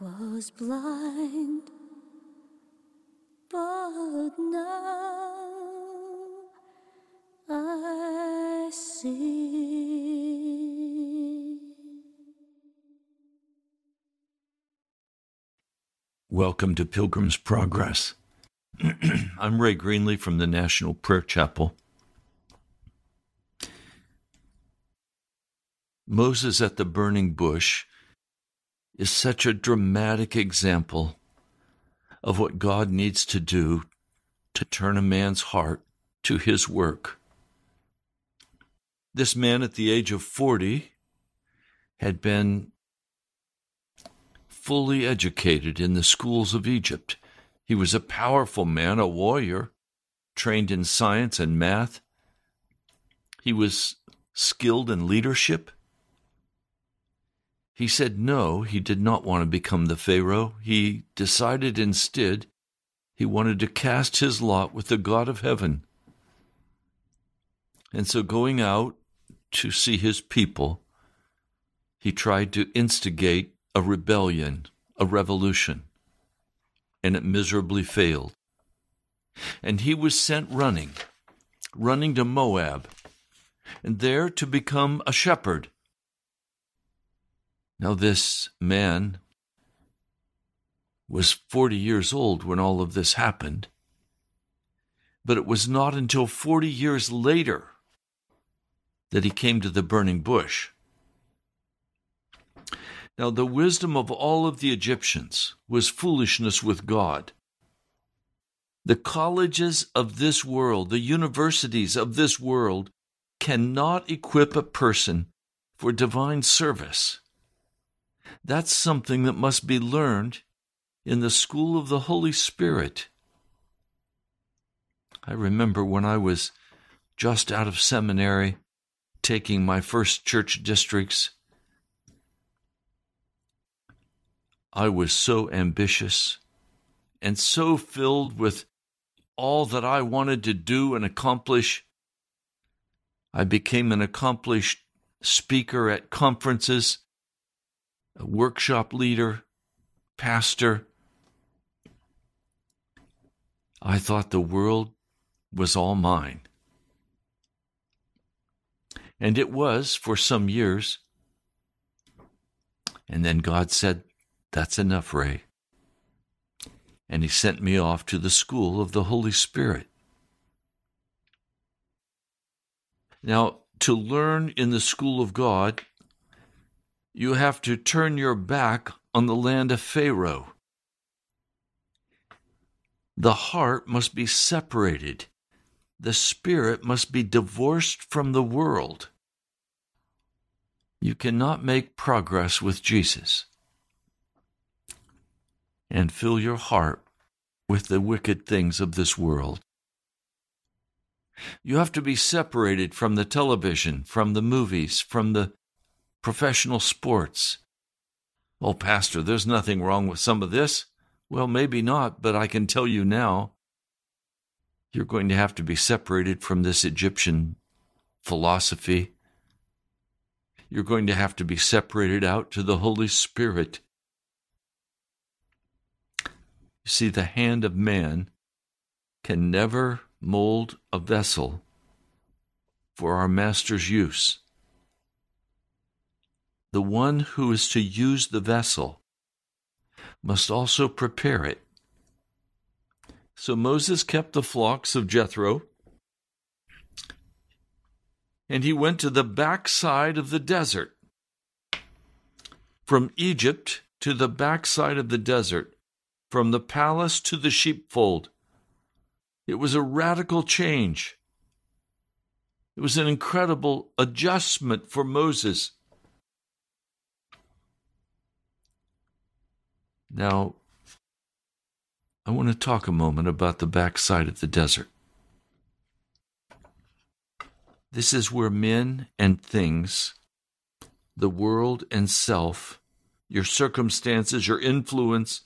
Was blind but now I see. Welcome to Pilgrim's Progress. I'm Ray Greenley from the National Prayer Chapel. Moses at the burning bush is such a dramatic example of what God needs to do to turn a man's heart to his work. This man at the age of 40 had been fully educated in the schools of Egypt. He was a powerful man, a warrior, trained in science and math. He was skilled in leadership. He said no, he did not want to become the Pharaoh. He decided instead he wanted to cast his lot with the God of heaven. And so, going out to see his people, he tried to instigate a rebellion, a revolution, and it miserably failed. And he was sent running, running to Moab, and there to become a shepherd. Now, this man was 40 years old when all of this happened. But it was not until 40 years later that he came to the burning bush. Now, the wisdom of all of the Egyptians was foolishness with God. The colleges of this world, the universities of this world, cannot equip a person for divine service. That's something that must be learned in the school of the Holy Spirit. I remember when I was just out of seminary, taking my first church districts. I was so ambitious and so filled with all that I wanted to do and accomplish. I became an accomplished speaker at conferences, a workshop leader, pastor. I thought the world was all mine. And it was for some years. And then God said, That's enough, Ray. And He sent me off to the school of the Holy Spirit. Now, to learn in the school of God, you have to turn your back on the land of Pharaoh. The heart must be separated the spirit must be divorced from the world. You cannot make progress with Jesus and fill your heart with the wicked things of this world. You have to be separated from the television, from the movies, from the professional sports. Oh, Pastor, there's nothing wrong with some of this. Well, maybe not, but I can tell you now you're going to have to be separated from this Egyptian philosophy. You're going to have to be separated out to the Holy Spirit. You see, the hand of man can never mold a vessel for our Master's use. The one who is to use the vessel must also prepare it so Moses kept the flocks of Jethro, and he went to the backside of the desert. From Egypt to the backside of the desert, from the palace to the sheepfold. It was a radical change. It was an incredible adjustment for Moses. Now, I want to talk a moment about the backside of the desert. This is where men and things, the world and self, your circumstances, your influence,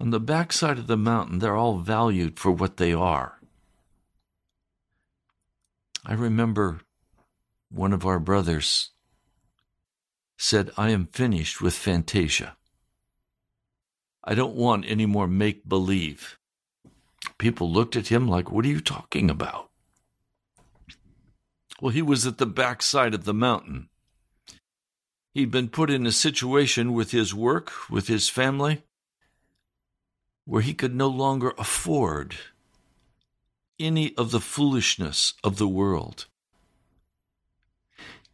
on the backside of the mountain, they're all valued for what they are. I remember one of our brothers said, I am finished with Fantasia. I don't want any more make believe. People looked at him like, What are you talking about? Well, he was at the backside of the mountain. He'd been put in a situation with his work, with his family, where he could no longer afford any of the foolishness of the world.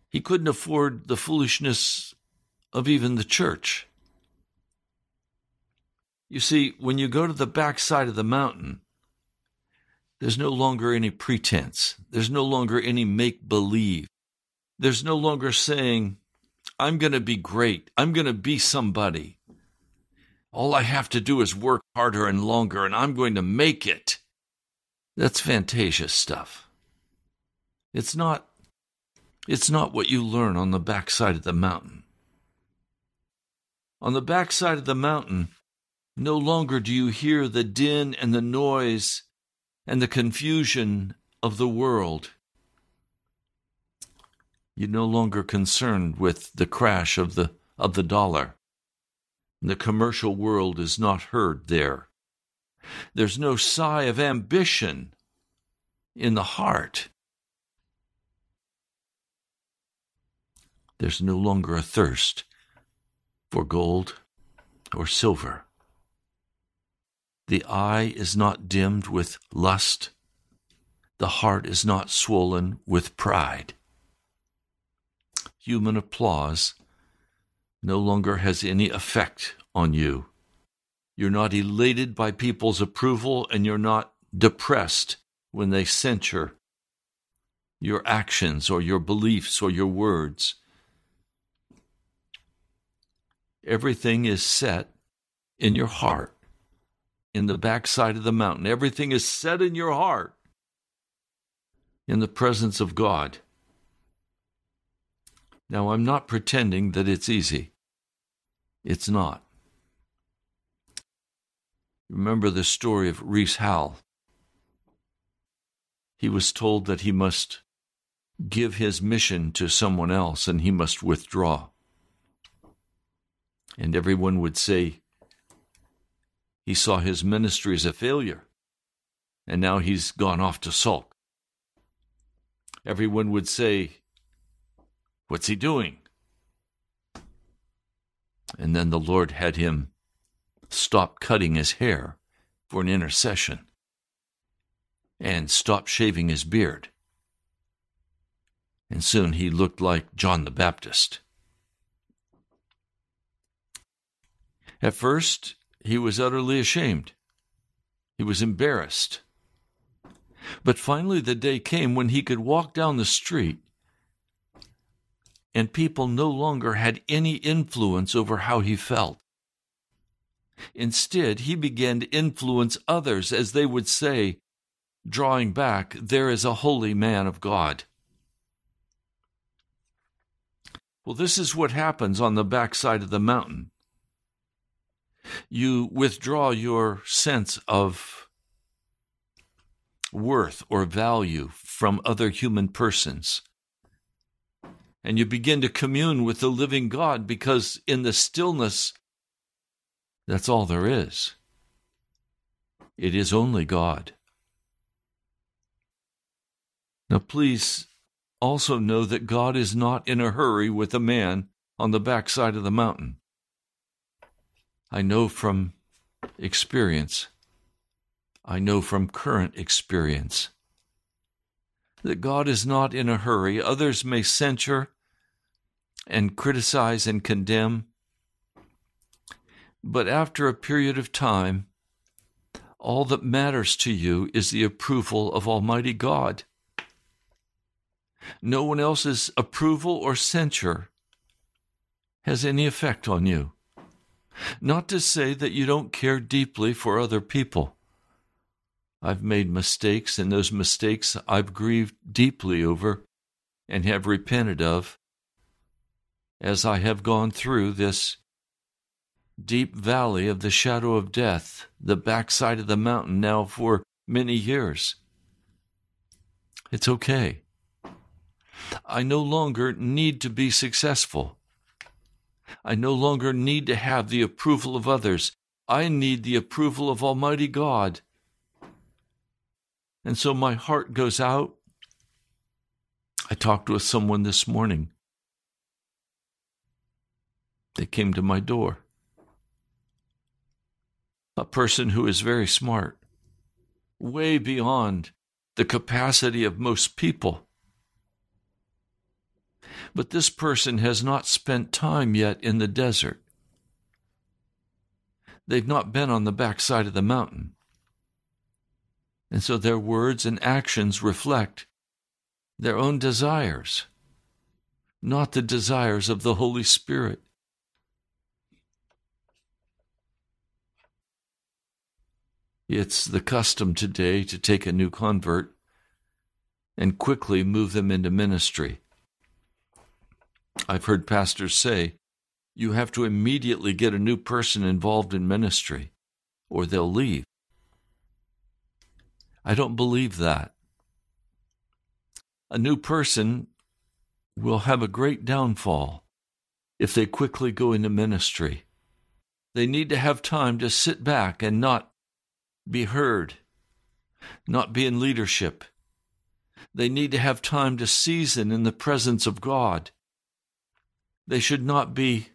He couldn't afford the foolishness of even the church. You see, when you go to the backside of the mountain, there's no longer any pretense. There's no longer any make believe. There's no longer saying, I'm going to be great. I'm going to be somebody. All I have to do is work harder and longer, and I'm going to make it. That's fantasia stuff. It's not, it's not what you learn on the backside of the mountain. On the backside of the mountain, no longer do you hear the din and the noise and the confusion of the world. You're no longer concerned with the crash of the, of the dollar. The commercial world is not heard there. There's no sigh of ambition in the heart. There's no longer a thirst for gold or silver. The eye is not dimmed with lust the heart is not swollen with pride. Human applause no longer has any effect on you. You're not elated by people's approval, and you're not depressed when they censure your actions or your beliefs or your words. Everything is set in your heart, in the backside of the mountain. Everything is set in your heart in the presence of God. Now, I'm not pretending that it's easy. It's not. Remember the story of Rees Howell. He was told that he must give his mission to someone else and he must withdraw. And everyone would say he saw his ministry as a failure and now he's gone off to sulk. Everyone would say, What's he doing? And then the Lord had him stop cutting his hair for an intercession and stop shaving his beard. And soon he looked like John the Baptist. At first, he was utterly ashamed. He was embarrassed. But finally, the day came when he could walk down the street and people no longer had any influence over how he felt. Instead, he began to influence others as they would say, drawing back, There is a holy man of God. Well, this is what happens on the backside of the mountain. You withdraw your sense of worth or value from other human persons. And you begin to commune with the living God because in the stillness that's all there is. It is only God. Now, please also know that God is not in a hurry with a man on the backside of the mountain. I know from experience, I know from current experience, that God is not in a hurry. Others may censure and criticize and condemn, but after a period of time, all that matters to you is the approval of Almighty God. No one else's approval or censure has any effect on you. Not to say that you don't care deeply for other people. I've made mistakes, and those mistakes I've grieved deeply over and have repented of as I have gone through this deep valley of the shadow of death, the backside of the mountain now for many years. It's okay. I no longer need to be successful. I no longer need to have the approval of others. I need the approval of Almighty God. And so my heart goes out. I talked with someone this morning. They came to my door a person who is very smart, way beyond the capacity of most people. But this person has not spent time yet in the desert. They've not been on the backside of the mountain. And so their words and actions reflect their own desires, not the desires of the Holy Spirit. It's the custom today to take a new convert and quickly move them into ministry. I've heard pastors say you have to immediately get a new person involved in ministry or they'll leave. I don't believe that. A new person will have a great downfall if they quickly go into ministry. They need to have time to sit back and not be heard, not be in leadership. They need to have time to season in the presence of God. They should not be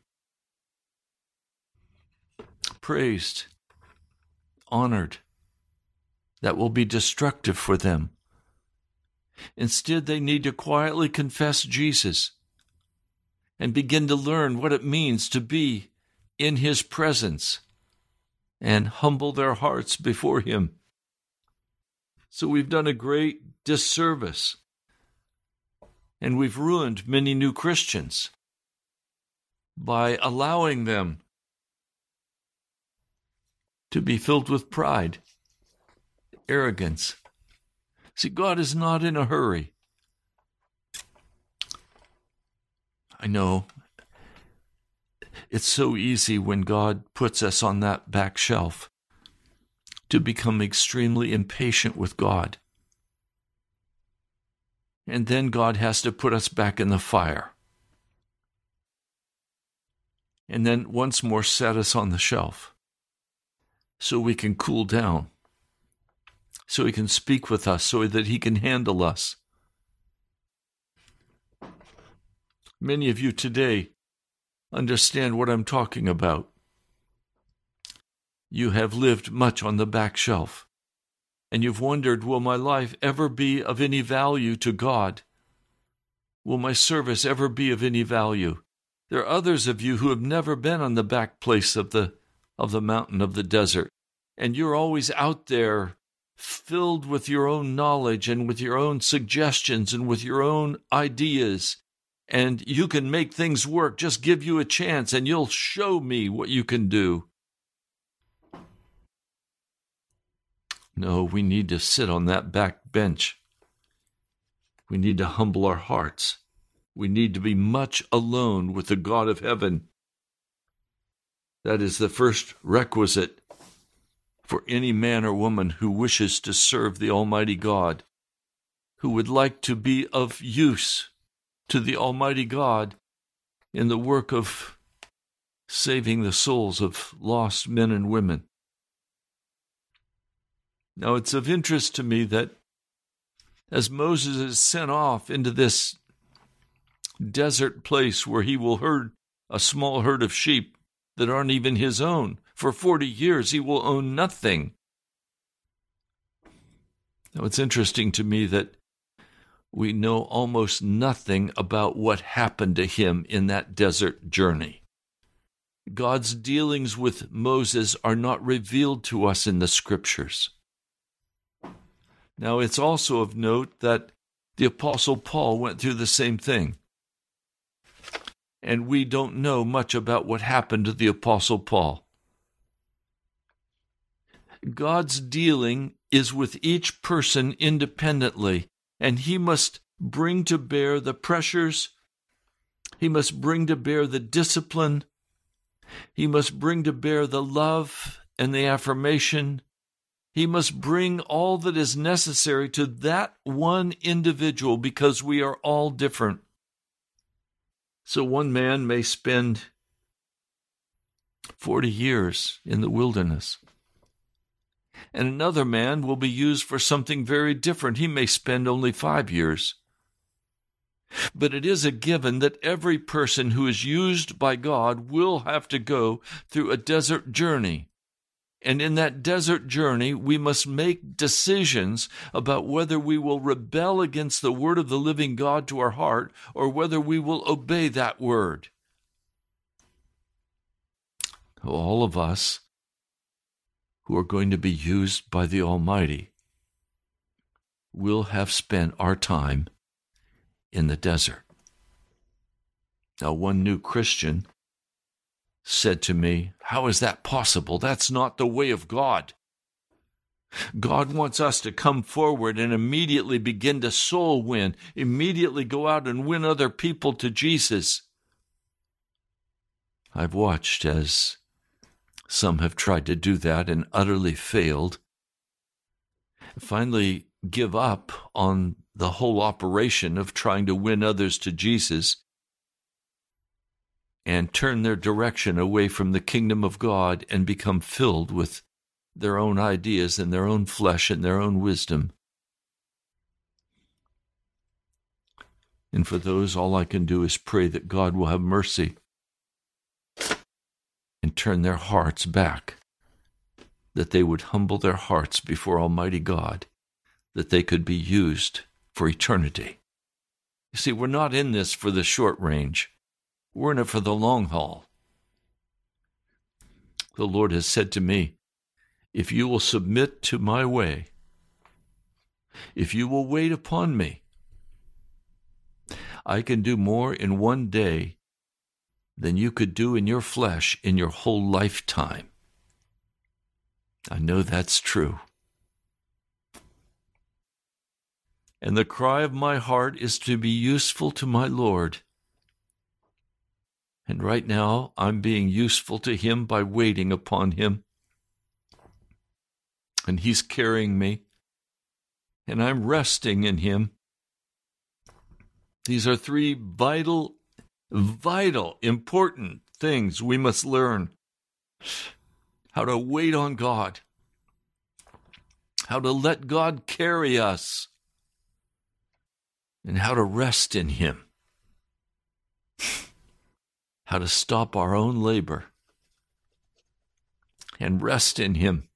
praised, honored. That will be destructive for them. Instead, they need to quietly confess Jesus and begin to learn what it means to be in His presence and humble their hearts before Him. So we've done a great disservice and we've ruined many new Christians by allowing them to be filled with pride, arrogance. See, God is not in a hurry. I know it's so easy when God puts us on that back shelf to become extremely impatient with God. And then God has to put us back in the fire. And then once more set us on the shelf so we can cool down, so He can speak with us, so that He can handle us. Many of you today understand what I'm talking about. You have lived much on the back shelf, and you've wondered, will my life ever be of any value to God? Will my service ever be of any value? There are others of you who have never been on the back place of the of the mountain of the desert, and you're always out there filled with your own knowledge and with your own suggestions and with your own ideas and you can make things work. Just give you a chance and you'll show me what you can do. No, we need to sit on that back bench. We need to humble our hearts. We need to be much alone with the God of heaven. That is the first requisite for any man or woman who wishes to serve the Almighty God, who would like to be of use to the Almighty God in the work of saving the souls of lost men and women. Now, it's of interest to me that as Moses is sent off into this desert place where he will herd a small herd of sheep that aren't even his own, for 40 years he will own nothing. Now, it's interesting to me that we know almost nothing about what happened to him in that desert journey. God's dealings with Moses are not revealed to us in the scriptures. Now, it's also of note that the Apostle Paul went through the same thing. And we don't know much about what happened to the Apostle Paul. God's dealing is with each person independently and he must bring to bear the pressures, he must bring to bear the discipline, he must bring to bear the love and the affirmation. He must bring all that is necessary to that one individual because we are all different. So one man may spend 40 years in the wilderness and another man will be used for something very different. He may spend only five years. But it is a given that every person who is used by God will have to go through a desert journey. And in that desert journey, we must make decisions about whether we will rebel against the word of the living God to our heart or whether we will obey that word. All of us who are going to be used by the Almighty will have spent our time in the desert. Now, one new Christian said to me, How is that possible? That's not the way of God. God wants us to come forward and immediately begin to soul win, immediately go out and win other people to Jesus. I've watched as some have tried to do that and utterly failed. Finally, give up on the whole operation of trying to win others to Jesus and turn their direction away from the kingdom of God and become filled with their own ideas and their own flesh and their own wisdom. And for those, all I can do is pray that God will have mercy and turn their hearts back, that they would humble their hearts before Almighty God, that they could be used for eternity. You see, we're not in this for the short range, we're in it for the long haul. The Lord has said to me, If you will submit to my way, if you will wait upon me, I can do more in one day than you could do in your flesh in your whole lifetime. I know that's true. And the cry of my heart is to be useful to my Lord. And right now, I'm being useful to Him by waiting upon Him. And He's carrying me, and I'm resting in Him. These are three vital, vital, important things we must learn. How to wait on God, how to let God carry us, and how to rest in Him, how to stop our own labor and rest in Him.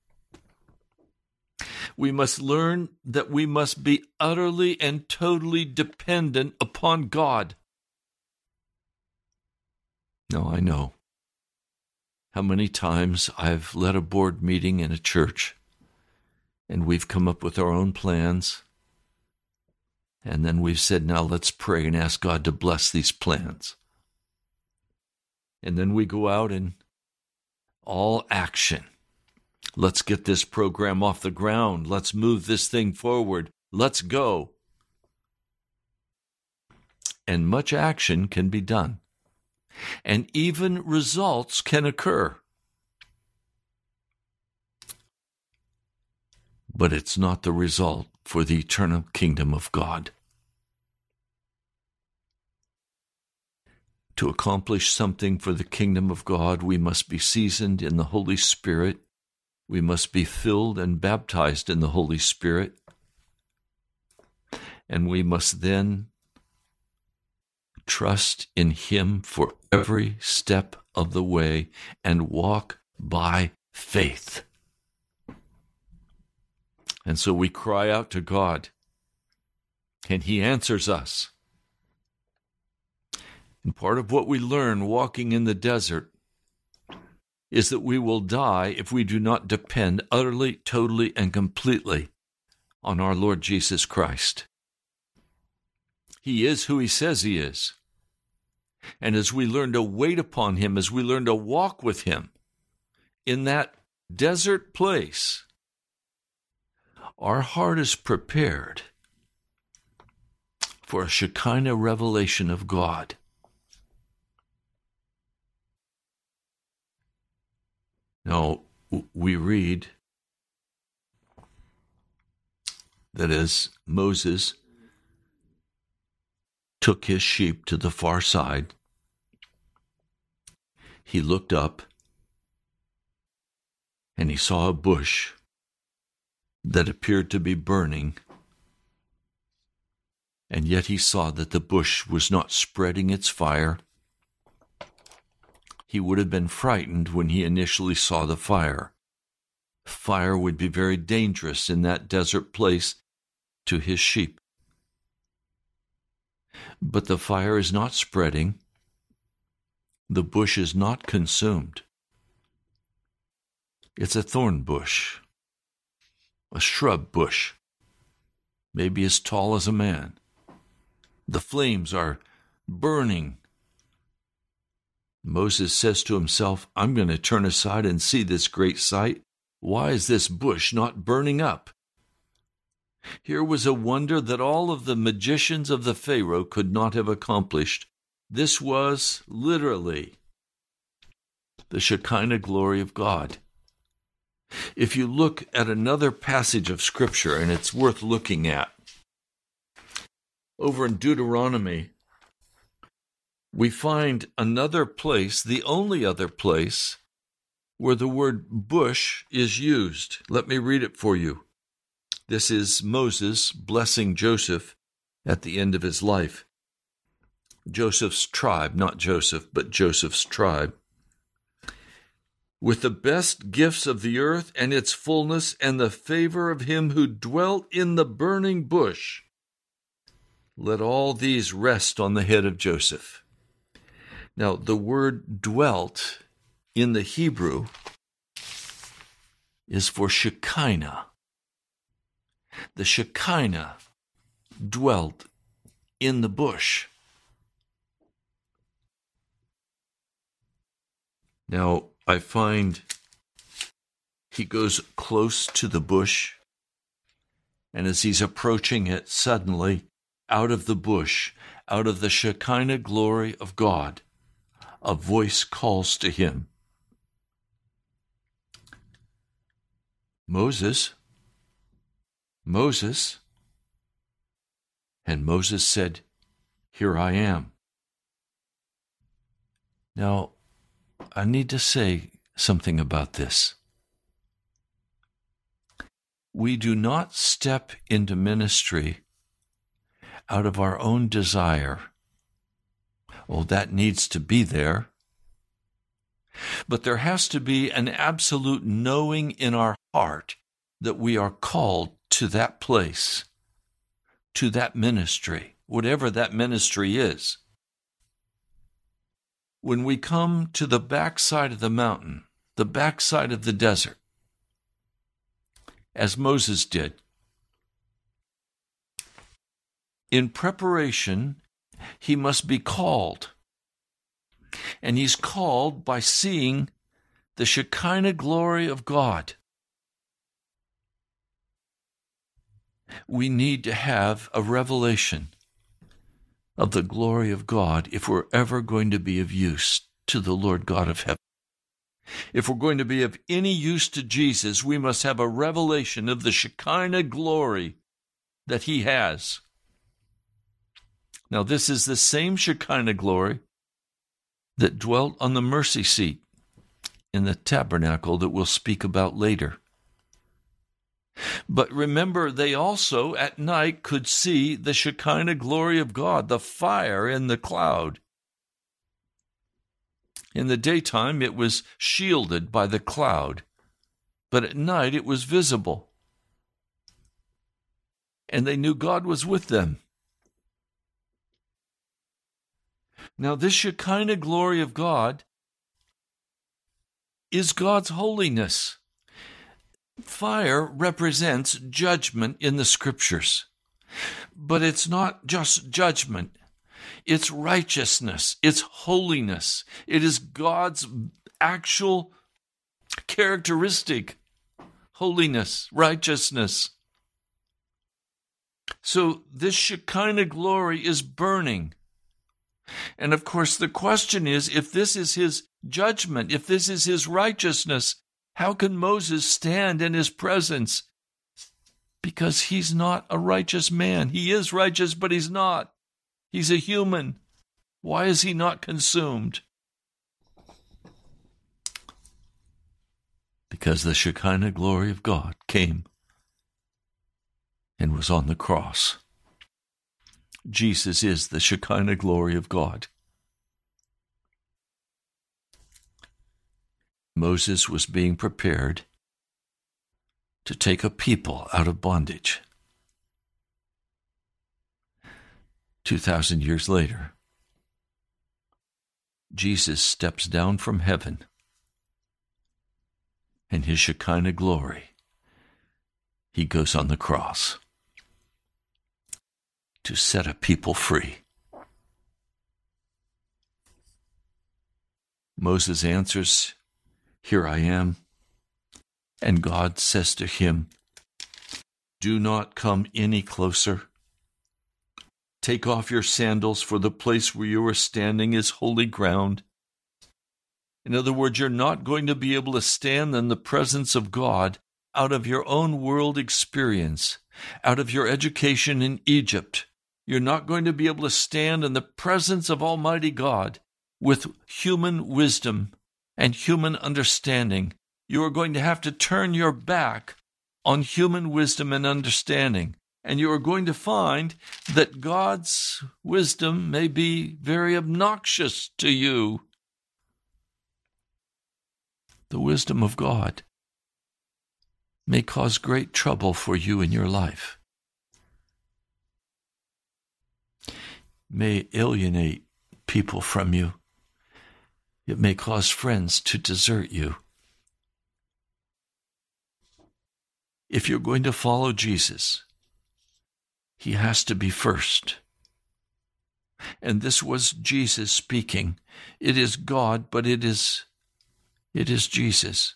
We must learn that we must be utterly and totally dependent upon God. No, I know how many times I've led a board meeting in a church and we've come up with our own plans. And then we've said, now let's pray and ask God to bless these plans. And then we go out and all action. Let's get this program off the ground. Let's move this thing forward. Let's go. And much action can be done and even results can occur. But it's not the result for the eternal kingdom of God. To accomplish something for the kingdom of God, we must be seasoned in the Holy Spirit. We must be filled and baptized in the Holy Spirit. And we must then trust in Him for every step of the way and walk by faith. And so we cry out to God, and He answers us. And part of what we learn walking in the desert is that we will die if we do not depend utterly, totally, and completely on our Lord Jesus Christ. He is who He says He is. And as we learn to wait upon Him, as we learn to walk with Him in that desert place, our heart is prepared for a Shekinah revelation of God. Now, we read that as Moses took his sheep to the far side. He looked up and he saw a bush that appeared to be burning. And yet he saw that the bush was not spreading its fire. He would have been frightened when he initially saw the fire. Fire would be very dangerous in that desert place to his sheep. But the fire is not spreading, the bush is not consumed. It's a thorn bush, a shrub bush, maybe as tall as a man. The flames are burning. Moses says to himself, I'm going to turn aside and see this great sight. Why is this bush not burning up? Here was a wonder that all of the magicians of the Pharaoh could not have accomplished. This was literally the Shekinah glory of God. If you look at another passage of Scripture, and it's worth looking at, over in Deuteronomy, we find another place, the only other place, where the word bush is used. Let me read it for you. This is Moses blessing Joseph at the end of his life. Joseph's tribe, not Joseph, but Joseph's tribe. With the best gifts of the earth and its fullness, and the favor of him who dwelt in the burning bush, Let all these rest on the head of Joseph. Now, the word dwelt in the Hebrew is for Shekinah. The Shekinah dwelt in the bush. Now, I find he goes close to the bush, and as he's approaching it, suddenly, out of the bush, out of the Shekinah glory of God, a voice calls to him Moses, Moses. And Moses said, Here I am. Now, I need to say something about this. We do not step into ministry out of our own desire. Oh, that needs to be there. But there has to be an absolute knowing in our heart that we are called to that place, to that ministry, whatever that ministry is. When we come to the backside of the mountain, the backside of the desert, as Moses did, in preparation, he must be called. And he's called by seeing the Shekinah glory of God. we need to have a revelation of the glory of God if we're ever going to be of use to the Lord God of heaven. If we're going to be of any use to Jesus, we must have a revelation of the Shekinah glory that he has. Now, this is the same Shekinah glory that dwelt on the mercy seat in the tabernacle that we'll speak about later. But remember, they also at night could see the Shekinah glory of God, the fire in the cloud. In the daytime, it was shielded by the cloud, but at night it was visible. And they knew God was with them. Now, this Shekinah glory of God is God's holiness. Fire represents judgment in the scriptures. But it's not just judgment, it's righteousness, it's holiness. It is God's actual characteristic holiness, righteousness. So this Shekinah glory is burning. And of course, the question is if this is his judgment, if this is his righteousness, how can Moses stand in his presence? Because he's not a righteous man. He is righteous, but he's not. He's a human. Why is he not consumed? Because the Shekinah glory of God came and was on the cross. Jesus is the Shekinah glory of God. Moses was being prepared to take a people out of bondage. 2,000 years later, Jesus steps down from heaven and his Shekinah glory. He goes on the cross to set a people free. Moses answers here I am. And God says to him, Do not come any closer. Take off your sandals, for the place where you are standing is holy ground. In other words, you're not going to be able to stand in the presence of God out of your own world experience, out of your education in Egypt. You're not going to be able to stand in the presence of Almighty God with human wisdom and human understanding. You are going to have to turn your back on human wisdom and understanding. And you are going to find that God's wisdom may be very obnoxious to you. The wisdom of God may cause great trouble for you in your life. May alienate people from you. It may cause friends to desert you. If you're going to follow Jesus, he has to be first. And this was Jesus speaking. It is God, but it is it is Jesus.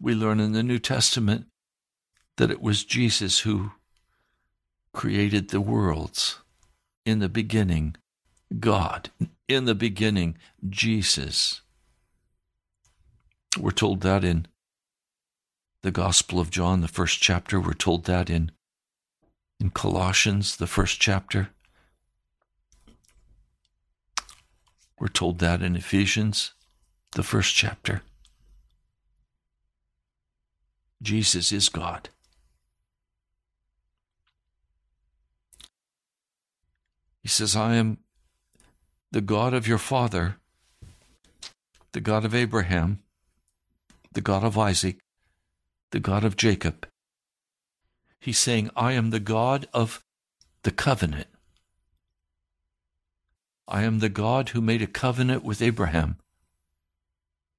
We learn in the New Testament that it was Jesus who created the worlds. In the beginning, God. In the beginning, Jesus. We're told that in the Gospel of John, the first chapter. We're told that in, in Colossians, the first chapter. We're told that in Ephesians, the first chapter. Jesus is God. He says, I am the God of your father, the God of Abraham, the God of Isaac, the God of Jacob. He's saying, I am the God of the covenant. I am the God who made a covenant with Abraham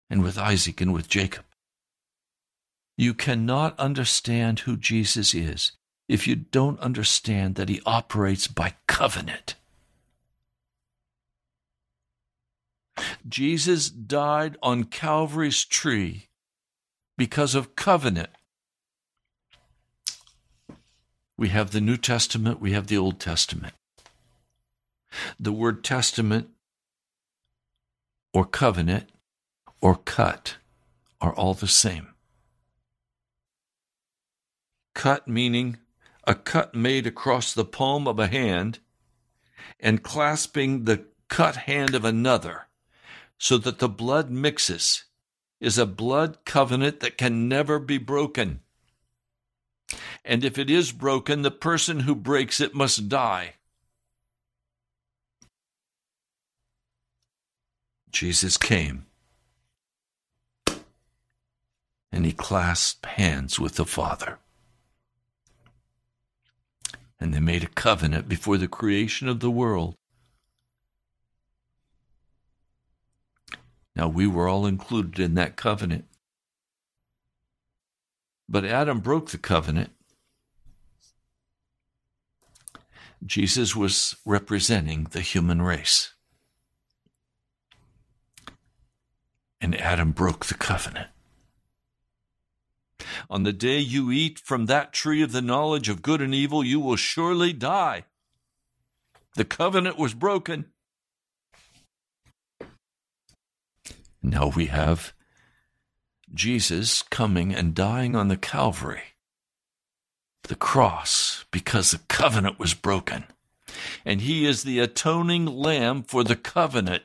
and with Isaac and with Jacob. You cannot understand who Jesus is if you don't understand that he operates by covenant. Jesus died on Calvary's tree because of covenant. We have the New Testament, we have the Old Testament. The word testament or covenant or cut are all the same. Cut meaning a cut made across the palm of a hand and clasping the cut hand of another so that the blood mixes is a blood covenant that can never be broken. And if it is broken, the person who breaks it must die. Jesus came and he clasped hands with the Father. And they made a covenant before the creation of the world. Now, we were all included in that covenant. But Adam broke the covenant. Jesus was representing the human race. And Adam broke the covenant. On the day you eat from that tree of the knowledge of good and evil, you will surely die. The covenant was broken. Now we have Jesus coming and dying on the Calvary, the cross, because the covenant was broken. And he is the atoning lamb for the covenant.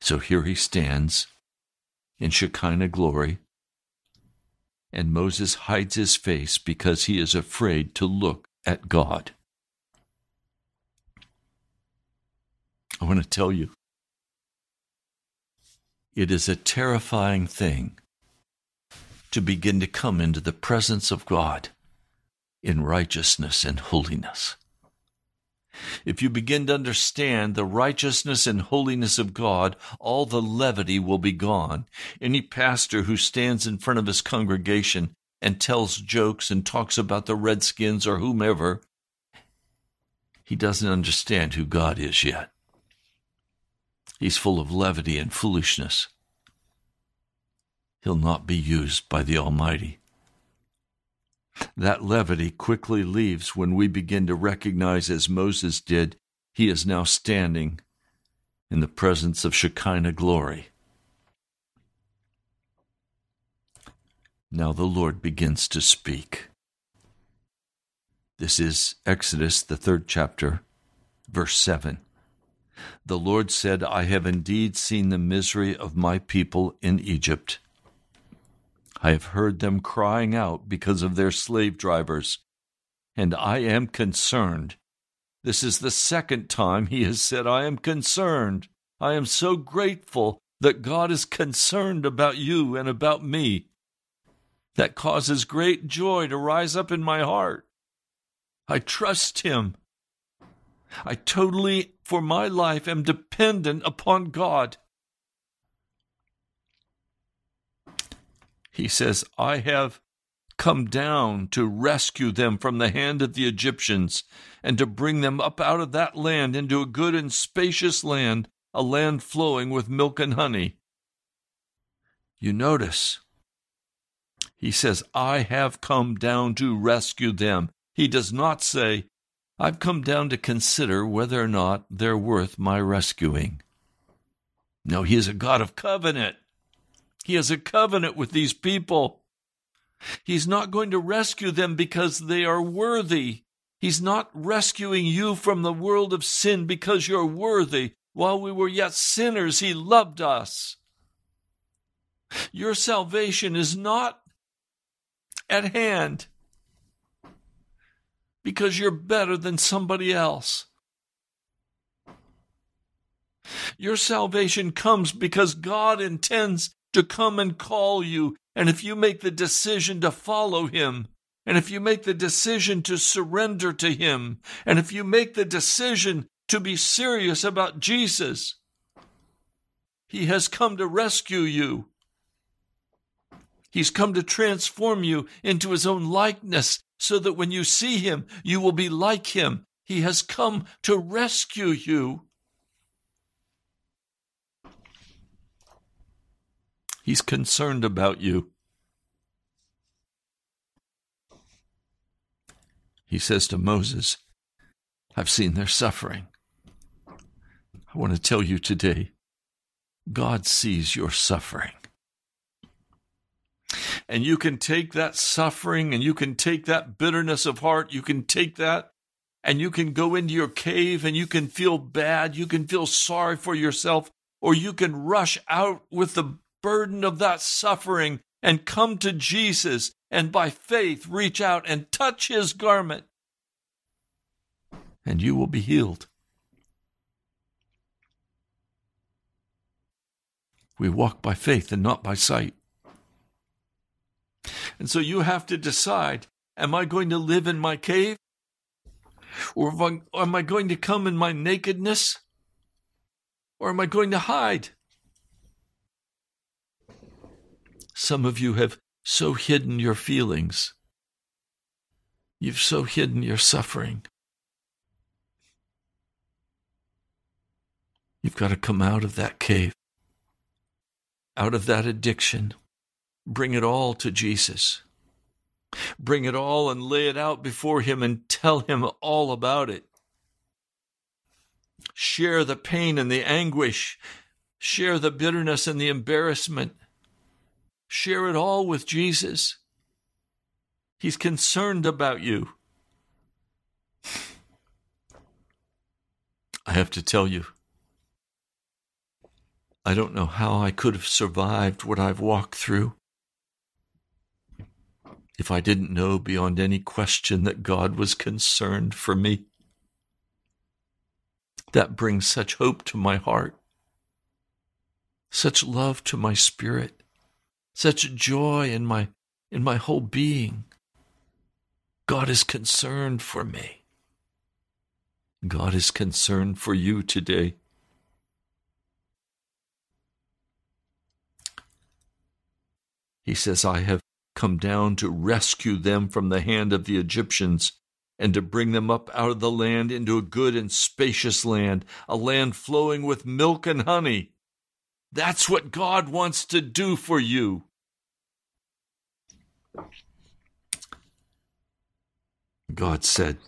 So here he stands in Shekinah glory, and Moses hides his face because he is afraid to look at God. I want to tell you, it is a terrifying thing to begin to come into the presence of God in righteousness and holiness. If you begin to understand the righteousness and holiness of God, all the levity will be gone. Any pastor who stands in front of his congregation and tells jokes and talks about the Redskins or whomever, he doesn't understand who God is yet. He's full of levity and foolishness. He'll not be used by the Almighty. That levity quickly leaves when we begin to recognize, as Moses did, he is now standing in the presence of Shekinah glory. Now the Lord begins to speak. This is Exodus, the third chapter, verse 7. The Lord said, I have indeed seen the misery of my people in Egypt. I have heard them crying out because of their slave drivers, and I am concerned. This is the second time he has said, I am concerned. I am so grateful that God is concerned about you and about me. that causes great joy to rise up in my heart. I trust Him. I totally, for my life, am dependent upon God. He says, I have come down to rescue them from the hand of the Egyptians and to bring them up out of that land into a good and spacious land, a land flowing with milk and honey. You notice, he says, I have come down to rescue them. He does not say, I've come down to consider whether or not they're worth my rescuing. No, he is a God of covenant. He has a covenant with these people. He's not going to rescue them because they are worthy. He's not rescuing you from the world of sin because you're worthy. While we were yet sinners, He loved us. Your salvation is not at hand because you're better than somebody else. Your salvation comes because God intends to come and call you. And if you make the decision to follow Him, and if you make the decision to surrender to Him, and if you make the decision to be serious about Jesus, He has come to rescue you. He's come to transform you into his own likeness so that when you see him, you will be like him. He has come to rescue you. He's concerned about you. He says to Moses, I've seen their suffering. I want to tell you today God sees your suffering. And you can take that suffering and you can take that bitterness of heart, you can take that and you can go into your cave and you can feel bad, you can feel sorry for yourself, or you can rush out with the burden of that suffering and come to Jesus and by faith reach out and touch his garment, and you will be healed. We walk by faith and not by sight. And so you have to decide am I going to live in my cave? Or am I going to come in my nakedness? Or am I going to hide? Some of you have so hidden your feelings. You've so hidden your suffering. You've got to come out of that cave, out of that addiction, Bring it all to Jesus. Bring it all and lay it out before Him and tell Him all about it. Share the pain and the anguish. Share the bitterness and the embarrassment. Share it all with Jesus. He's concerned about you. I have to tell you, I don't know how I could have survived what I've walked through if I didn't know beyond any question that God was concerned for me. That brings such hope to my heart, such love to my spirit, such joy in my in my whole being. God is concerned for me. God is concerned for you today. He says, I have come down to rescue them from the hand of the Egyptians and to bring them up out of the land into a good and spacious land, a land flowing with milk and honey. That's what God wants to do for you. God said,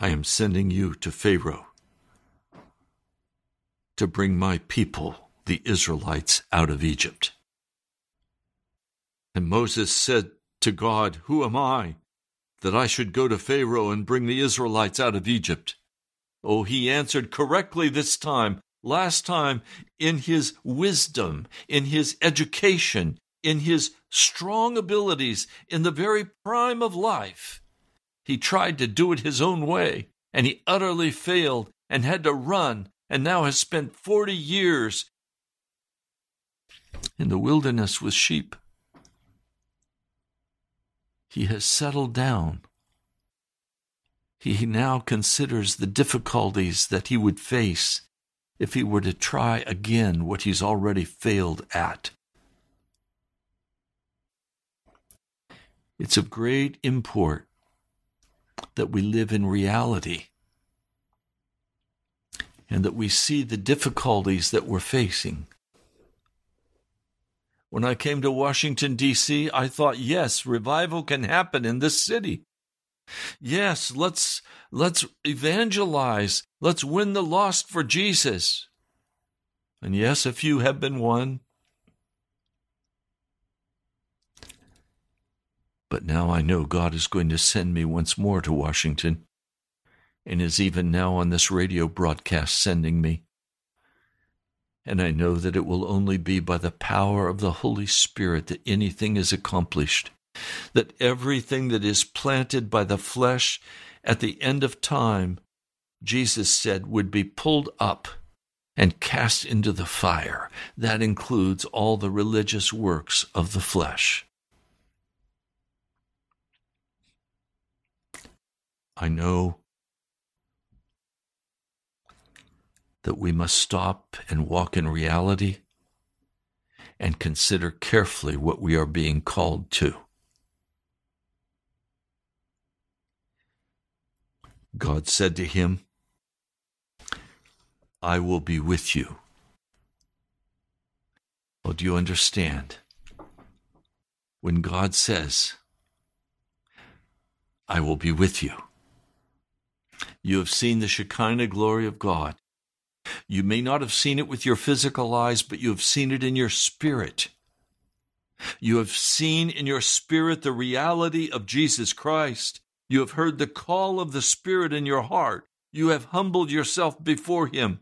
I am sending you to Pharaoh to bring my people the Israelites out of Egypt. And Moses said to God, Who am I that I should go to Pharaoh and bring the Israelites out of Egypt? Oh, he answered correctly this time. Last time, in his wisdom, in his education, in his strong abilities, in the very prime of life, he tried to do it his own way, and he utterly failed and had to run, and now has spent 40 years in the wilderness with sheep. He has settled down. He now considers the difficulties that he would face if he were to try again what he's already failed at. It's of great import that we live in reality and that we see the difficulties that we're facing. When I came to Washington, D.C., I thought, yes, revival can happen in this city. Yes, let's, let's evangelize. Let's win the lost for Jesus. And yes, a few have been won. But now I know God is going to send me once more to Washington, and is even now on this radio broadcast sending me. And I know that it will only be by the power of the Holy Spirit that anything is accomplished, that everything that is planted by the flesh at the end of time, Jesus said, would be pulled up and cast into the fire. That includes all the religious works of the flesh. I know that we must stop and walk in reality and consider carefully what we are being called to. God said to him, I will be with you. Oh, do you understand? When God says, I will be with you, you have seen the Shekinah glory of God. You may not have seen it with your physical eyes, but you have seen it in your spirit. You have seen in your spirit the reality of Jesus Christ. You have heard the call of the Spirit in your heart. You have humbled yourself before Him.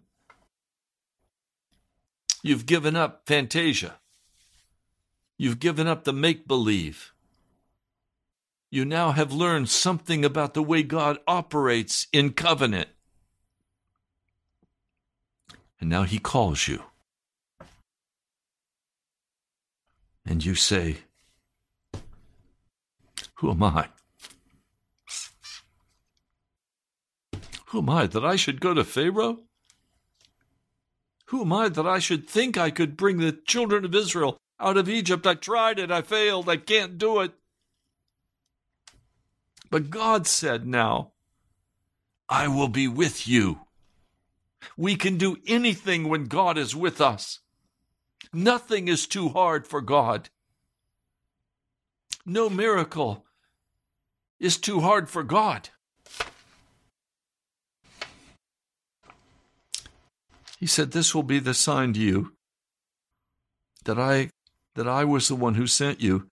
You've given up fantasia. You've given up the make believe you now have learned something about the way God operates in covenant. And now He calls you. And you say, Who am I? Who am I that I should go to Pharaoh? Who am I that I should think I could bring the children of Israel out of Egypt? I tried it, I failed, I can't do it. But God said, Now, I will be with you. We can do anything when God is with us. Nothing is too hard for God. No miracle is too hard for God. He said, This will be the sign to you that I that I was the one who sent you.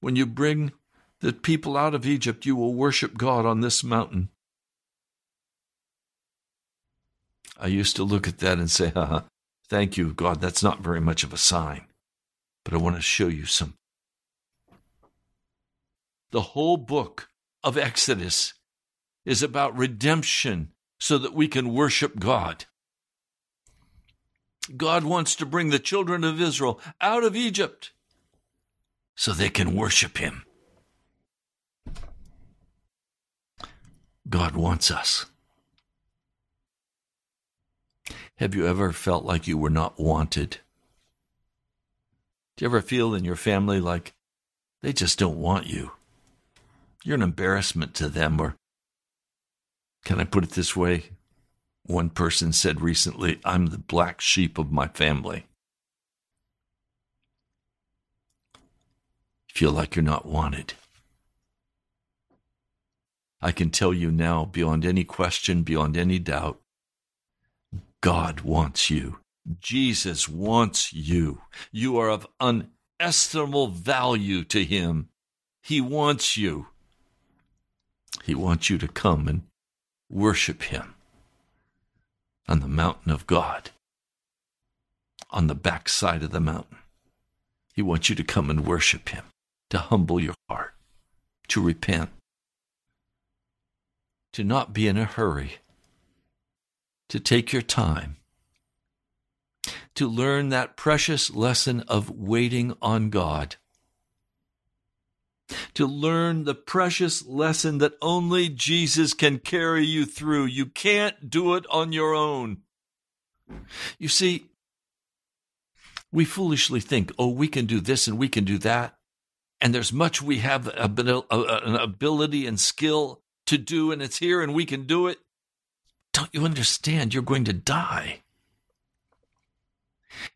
When you bring the people out of Egypt, you will worship God on this mountain. I used to look at that and say, Haha, thank you, God, that's not very much of a sign. But I want to show you some. The whole book of Exodus is about redemption so that we can worship God. God wants to bring the children of Israel out of Egypt so they can worship Him. God wants us. Have you ever felt like you were not wanted? Do you ever feel in your family like they just don't want you? You're an embarrassment to them, or can I put it this way? One person said recently, I'm the black sheep of my family. Feel like you're not wanted. I can tell you now, beyond any question, beyond any doubt, God wants you. Jesus wants you. You are of unestimable value to Him. He wants you. He wants you to come and worship Him on the mountain of God, on the backside of the mountain. He wants you to come and worship Him, to humble your heart, to repent, to not be in a hurry, to take your time, to learn that precious lesson of waiting on God. To learn the precious lesson that only Jesus can carry you through. You can't do it on your own. You see, we foolishly think, oh, we can do this and we can do that. And there's much we have uh, an ability and skill to do, and it's here and we can do it. Don't you understand? You're going to die.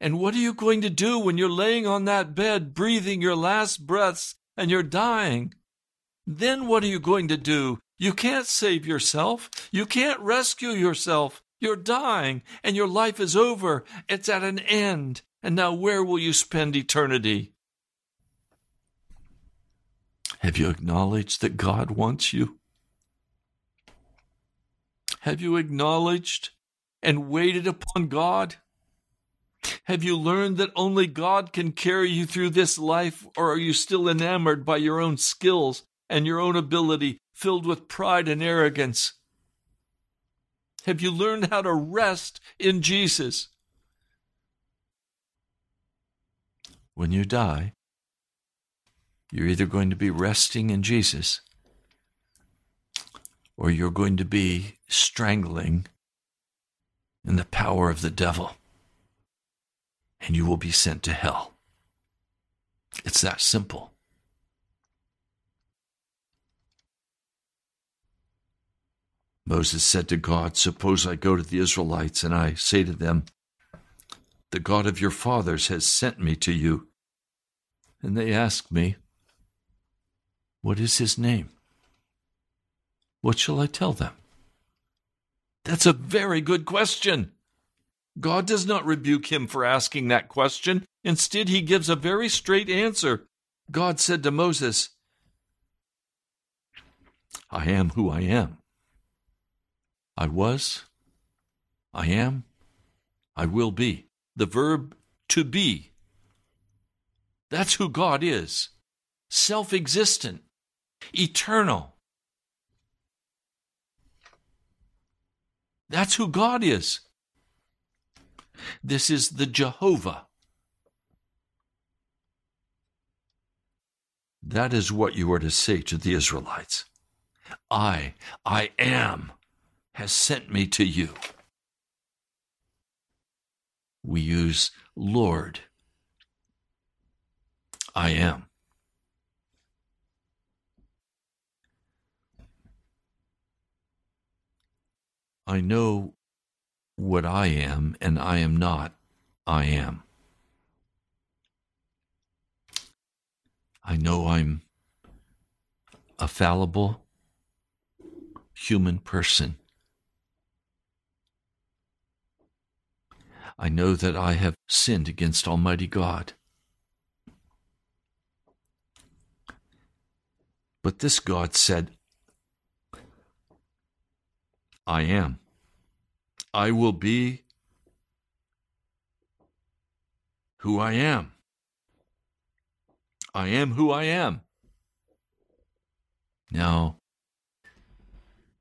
And what are you going to do when you're laying on that bed, breathing your last breaths, and you're dying? Then what are you going to do? You can't save yourself. You can't rescue yourself. You're dying, and your life is over. It's at an end. And now, where will you spend eternity? Have you acknowledged that God wants you? Have you acknowledged and waited upon God? Have you learned that only God can carry you through this life, or are you still enamored by your own skills and your own ability, filled with pride and arrogance? Have you learned how to rest in Jesus? When you die, you're either going to be resting in Jesus or you're going to be strangling in the power of the devil and you will be sent to hell. It's that simple. Moses said to God, Suppose I go to the Israelites and I say to them, The God of your fathers has sent me to you. And they ask me, What is his name? What shall I tell them? That's a very good question. God does not rebuke him for asking that question. Instead, he gives a very straight answer. God said to Moses, I am who I am. I was, I am, I will be. The verb to be. That's who God is self existent, eternal. That's who God is. This is the Jehovah. That is what you are to say to the Israelites. I, I am, has sent me to you. We use Lord. I am. I know what I am, and I am not, I am. I know I'm a fallible human person. I know that I have sinned against Almighty God. But this God said, I am. I will be who I am. I am who I am. Now,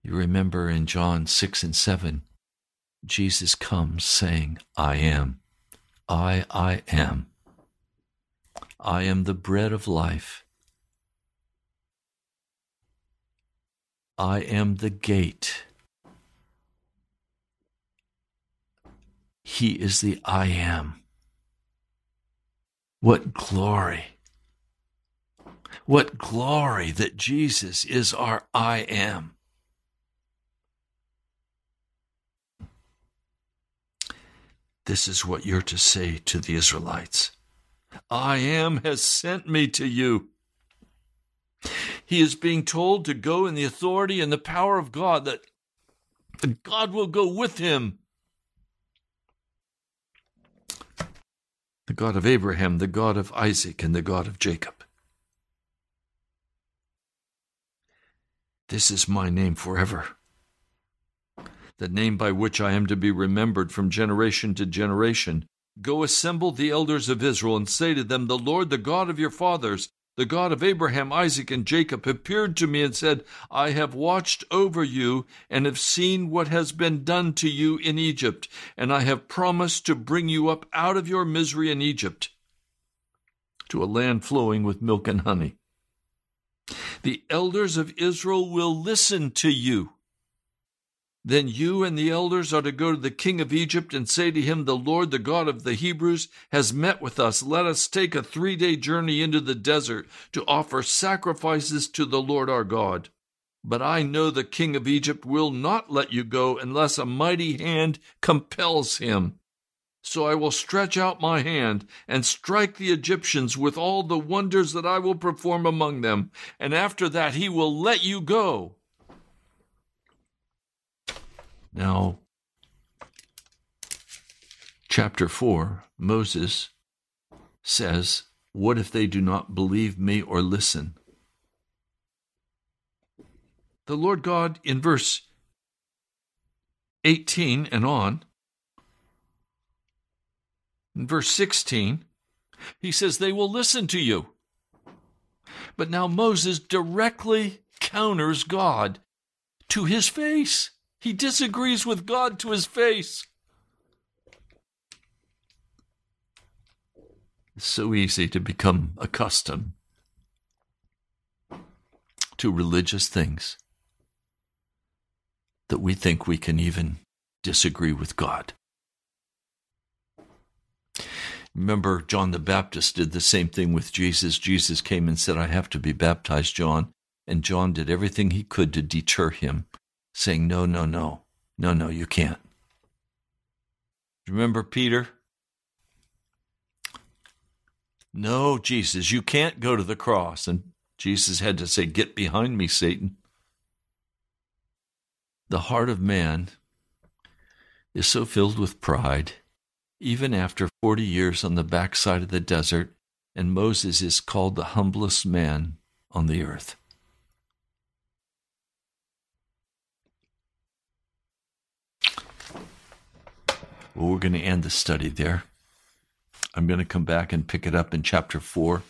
you remember in John 6 and 7, Jesus comes saying, I am. I, I am. I am the bread of life. I am the gate. He is the I am. What glory! What glory that Jesus is our I am. This is what you're to say to the Israelites I am has sent me to you. He is being told to go in the authority and the power of God, that God will go with him. The God of Abraham, the God of Isaac, and the God of Jacob. This is my name forever, the name by which I am to be remembered from generation to generation. Go assemble the elders of Israel and say to them, The Lord, the God of your fathers, the God of Abraham, Isaac, and Jacob, appeared to me and said, I have watched over you and have seen what has been done to you in Egypt, and I have promised to bring you up out of your misery in Egypt to a land flowing with milk and honey. The elders of Israel will listen to you. Then you and the elders are to go to the king of Egypt and say to him, The Lord, the God of the Hebrews, has met with us. Let us take a three day journey into the desert to offer sacrifices to the Lord our God. But I know the king of Egypt will not let you go unless a mighty hand compels him. So I will stretch out my hand and strike the Egyptians with all the wonders that I will perform among them, and after that he will let you go. Now, chapter 4, Moses says, What if they do not believe me or listen? The Lord God, in verse 18 and on, in verse 16, he says, They will listen to you. But now Moses directly counters God to his face. He disagrees with God to his face. It's so easy to become accustomed to religious things that we think we can even disagree with God. Remember, John the Baptist did the same thing with Jesus. Jesus came and said, I have to be baptized, John. And John did everything he could to deter him saying, No, no, no, no, no, you can't. Remember Peter? No, Jesus, you can't go to the cross. And Jesus had to say, Get behind me, Satan. The heart of man is so filled with pride, even after 40 years on the backside of the desert, and Moses is called the humblest man on the earth. Well, we're going to end the study there. I'm going to come back and pick it up in chapter 4.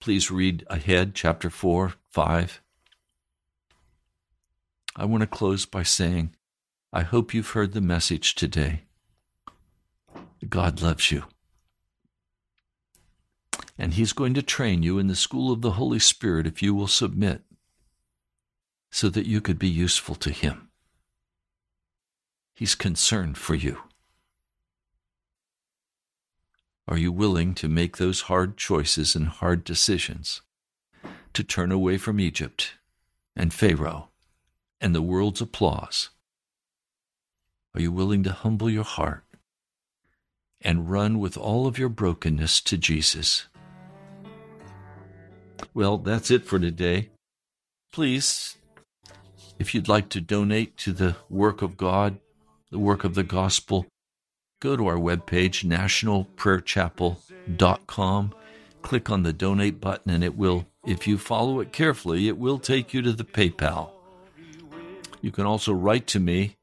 Please read ahead, chapter 4, 5. I want to close by saying, I hope you've heard the message today. God loves you. And He's going to train you in the school of the Holy Spirit if you will submit so that you could be useful to Him. He's concerned for you. Are you willing to make those hard choices and hard decisions? To turn away from Egypt and Pharaoh and the world's applause? Are you willing to humble your heart and run with all of your brokenness to Jesus? Well, that's it for today. Please, if you'd like to donate to the work of God, the work of the gospel, go to our webpage, nationalprayerchapel.com. Click on the donate button, and it will, if you follow it carefully, it will take you to the PayPal. You can also write to me,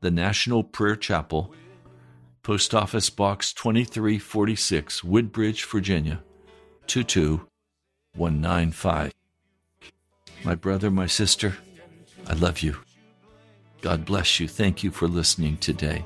the National Prayer Chapel, Post Office Box 2346, Woodbridge, Virginia 22195. My brother, my sister, I love you. God bless you. Thank you for listening today.